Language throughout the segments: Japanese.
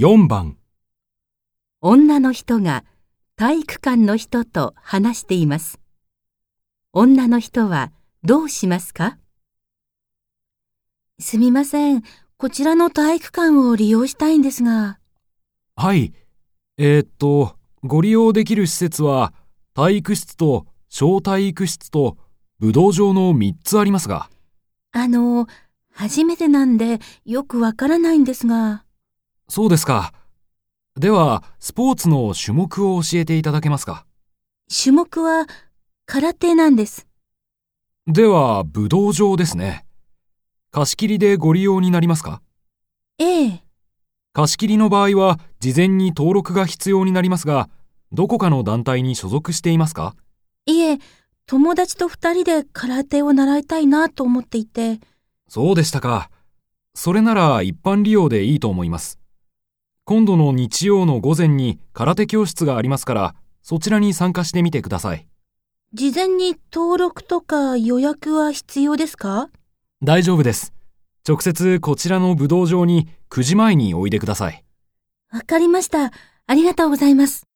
4番、女の人が体育館の人と話しています。女の人はどうしますか？すみません。こちらの体育館を利用したいんですが。はい。えー、っと、ご利用できる施設は、体育室と小体育室と武道場の3つありますが、あの、初めてなんでよくわからないんですが。そうですか。では、スポーツの種目を教えていただけますか？種目は空手なんです。では、武道場ですね。貸し切りでご利用になりますか？ええ。貸し切りの場合は、事前に登録が必要になりますが、どこかの団体に所属していますか？いえ、友達と二人で空手を習いたいなと思っていて。そうでしたか。それなら一般利用でいいと思います。今度の日曜の午前に空手教室がありますから、そちらに参加してみてください。事前に登録とか予約は必要ですか？大丈夫です。直接こちらの武道場に9時前においでください。わかりました。ありがとうございます。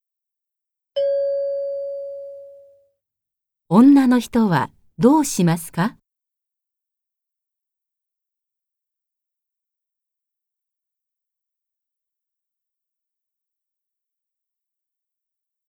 女の人はどうしますか？